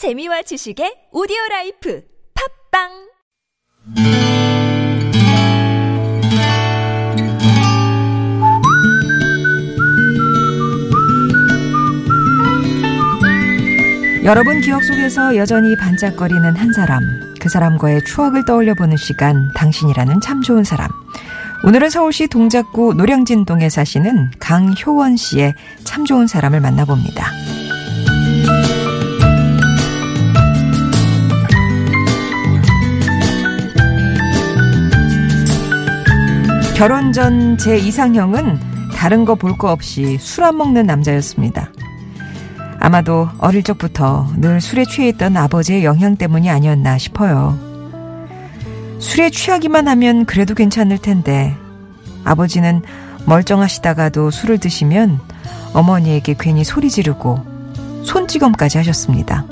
재미와 지식의 오디오 라이프 팟빵 여러분 기억 속에서 여전히 반짝거리는 한 사람, 그 사람과의 추억을 떠올려 보는 시간, 당신이라는 참 좋은 사람. 오늘은 서울시 동작구 노량진동에 사시는 강효원 씨의 참 좋은 사람을 만나봅니다. 결혼 전 제 이상형은 다른 거 볼 거 없이 술 안 먹는 남자였습니다. 아마도 어릴 적부터 늘 술에 취해 있던 아버지의 영향 때문이 아니었나 싶어요. 술에 취하기만 하면 그래도 괜찮을 텐데 아버지는 멀쩡하시다가도 술을 드시면 어머니에게 괜히 소리 지르고 손찌검까지 하셨습니다.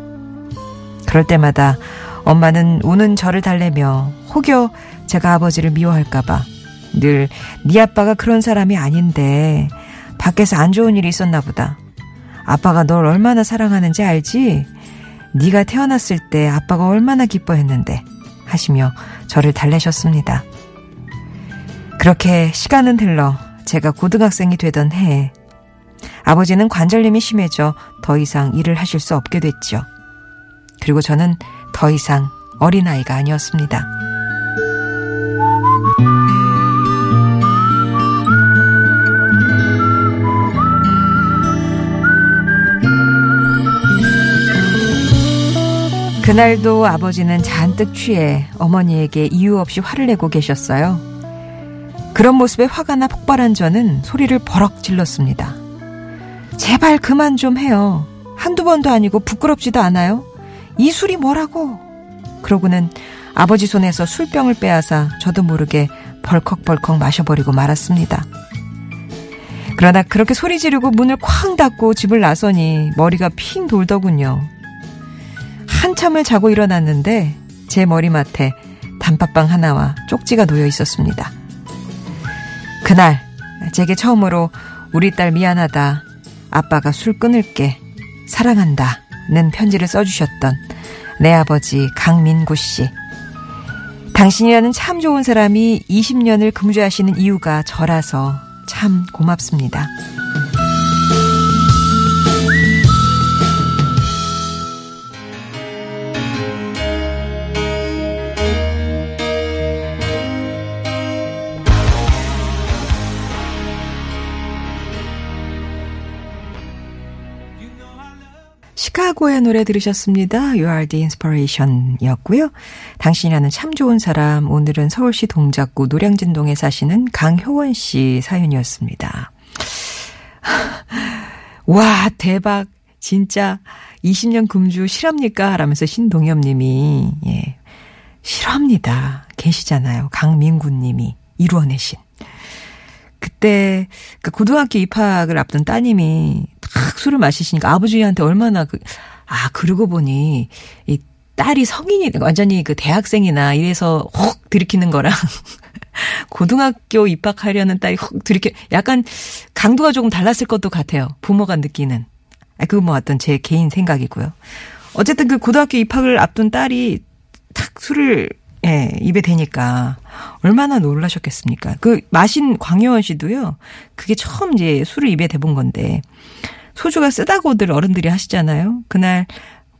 그럴 때마다 엄마는 우는 저를 달래며 혹여 제가 아버지를 미워할까봐 늘 네 아빠가 그런 사람이 아닌데 밖에서 안 좋은 일이 있었나 보다. 아빠가 널 얼마나 사랑하는지 알지? 네가 태어났을 때 아빠가 얼마나 기뻐했는데 하시며 저를 달래셨습니다. 그렇게 시간은 흘러 제가 고등학생이 되던 해에 아버지는 관절염이 심해져 더 이상 일을 하실 수 없게 됐죠. 그리고 저는 더 이상 어린아이가 아니었습니다. 그날도 아버지는 잔뜩 취해 어머니에게 이유 없이 화를 내고 계셨어요. 그런 모습에 화가 나 폭발한 저는 소리를 버럭 질렀습니다. 제발 그만 좀 해요. 한두 번도 아니고 부끄럽지도 않아요. 이 술이 뭐라고? 그러고는 아버지 손에서 술병을 빼앗아 저도 모르게 벌컥벌컥 마셔버리고 말았습니다. 그러나 그렇게 소리 지르고 문을 쾅 닫고 집을 나서니 머리가 핑 돌더군요. 한참을 자고 일어났는데 제 머리맡에 단팥빵 하나와 쪽지가 놓여 있었습니다. 그날 제게 처음으로 우리 딸 미안하다. 아빠가 술 끊을게. 사랑한다 는 편지를 써주셨던 내 아버지 강민구 씨. 당신이라는 참 좋은 사람이 20년을 금주하시는 이유가 저라서 참 고맙습니다. 시카고의 노래 들으셨습니다. You are the inspiration 이었고요. 당신이라는 참 좋은 사람, 오늘은 서울시 동작구 노량진동에 사시는 강효원 씨 사연이었습니다. 와, 대박. 진짜 20년 금주 실합니까? 라면서 신동엽 님이, 예. 실합니다. 계시잖아요. 강민구 님이 이루어내신. 그때 그 고등학교 입학을 앞둔 따님이 탁 술을 마시시니까 아버지한테 얼마나 그, 아, 그러고 보니 이 딸이 성인이 완전히 그 대학생이나 이래서 혹 들이키는 거랑 고등학교 입학하려는 딸이 혹 들이켜 약간 강도가 조금 달랐을 것도 같아요. 부모가 느끼는. 아, 그거 뭐 어떤 제 개인 생각이고요. 어쨌든 그 고등학교 입학을 앞둔 딸이 탁 술을 예, 입에 대니까 얼마나 놀라셨겠습니까? 그 마신 광여원 씨도요. 그게 처음 이제 술을 입에 대본 건데 소주가 쓰다고들 어른들이 하시잖아요. 그날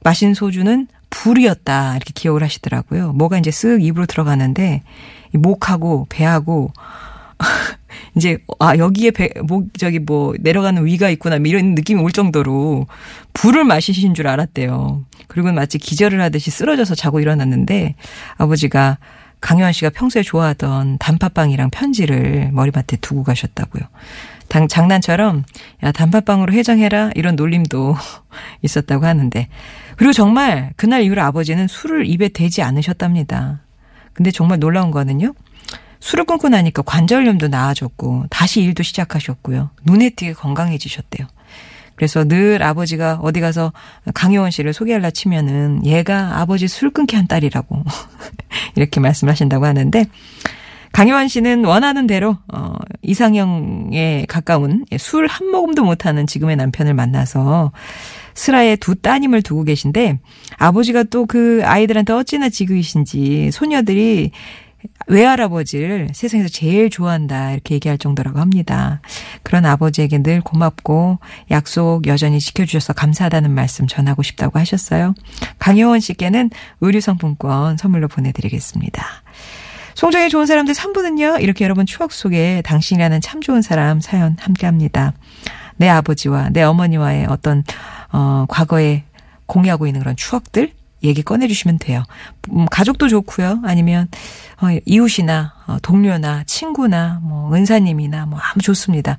마신 소주는 불이었다 이렇게 기억을 하시더라고요. 뭐가 이제 쓱 입으로 들어가는데 목하고 배하고 이제 아 여기에 배, 목 저기 뭐 내려가는 위가 있구나 뭐 이런 느낌이 올 정도로 불을 마시신 줄 알았대요. 그리고 마치 기절을 하듯이 쓰러져서 자고 일어났는데 아버지가 강요한 씨가 평소에 좋아하던 단팥빵이랑 편지를 머리맡에 두고 가셨다고요. 당, 장난처럼 야 단팥빵으로 해장해라 이런 놀림도 있었다고 하는데 그리고 정말 그날 이후로 아버지는 술을 입에 대지 않으셨답니다. 근데 정말 놀라운 거는요. 술을 끊고 나니까 관절염도 나아졌고 다시 일도 시작하셨고요. 눈에 띄게 건강해지셨대요. 그래서 늘 아버지가 어디 가서 강효원 씨를 소개하려 치면은 얘가 아버지 술 끊게 한 딸이라고 이렇게 말씀하신다고 하는데 강효원 씨는 원하는 대로 어 이상형에 가까운 술 한 모금도 못하는 지금의 남편을 만나서 슬하에 두 따님을 두고 계신데 아버지가 또 그 아이들한테 어찌나 지그이신지 소녀들이 외할아버지를 세상에서 제일 좋아한다 이렇게 얘기할 정도라고 합니다. 그런 아버지에게 늘 고맙고 약속 여전히 지켜주셔서 감사하다는 말씀 전하고 싶다고 하셨어요. 강효원 씨께는 의류상품권 선물로 보내드리겠습니다. 송정의 좋은 사람들 3부는요. 이렇게 여러분 추억 속에 당신이라는 참 좋은 사람 사연 함께합니다. 내 아버지와 내 어머니와의 어떤 어 과거에 공유하고 있는 그런 추억들 얘기 꺼내주시면 돼요. 음, 가족도 좋고요. 아니면 어, 이웃이나 어, 동료나 친구나 뭐 은사님이나 뭐 아무 좋습니다.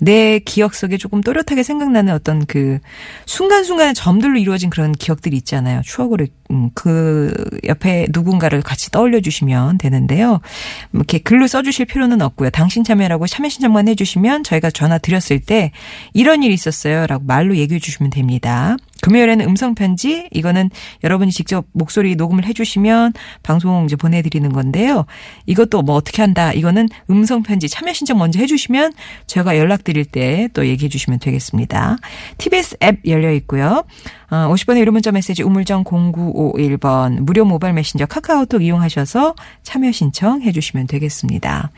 내 기억 속에 조금 또렷하게 생각나는 어떤 그 순간순간의 점들로 이루어진 그런 기억들이 있잖아요. 추억으로 음, 그 옆에 누군가를 같이 떠올려 주시면 되는데요. 이렇게 글로 써 주실 필요는 없고요. 당신 참여라고 참여 신청만 해 주시면 저희가 전화 드렸을 때 이런 일이 있었어요라고 말로 얘기해 주시면 됩니다. 금요일에는 음성 편지 이거는 여러분이 직접 목소리 녹음을 해주시면 방송 이제 보내드리는 건데요. 이것도 뭐 어떻게 한다 이거는 음성 편지 참여 신청 먼저 해주시면 제가 연락 드릴 때 또 얘기해 주시면 되겠습니다. TBS 앱 열려 있고요. 어, 50번의 유료 문자 메시지 우물정 0951번 무료 모바일 메신저 카카오톡 이용하셔서 참여 신청해 주시면 되겠습니다.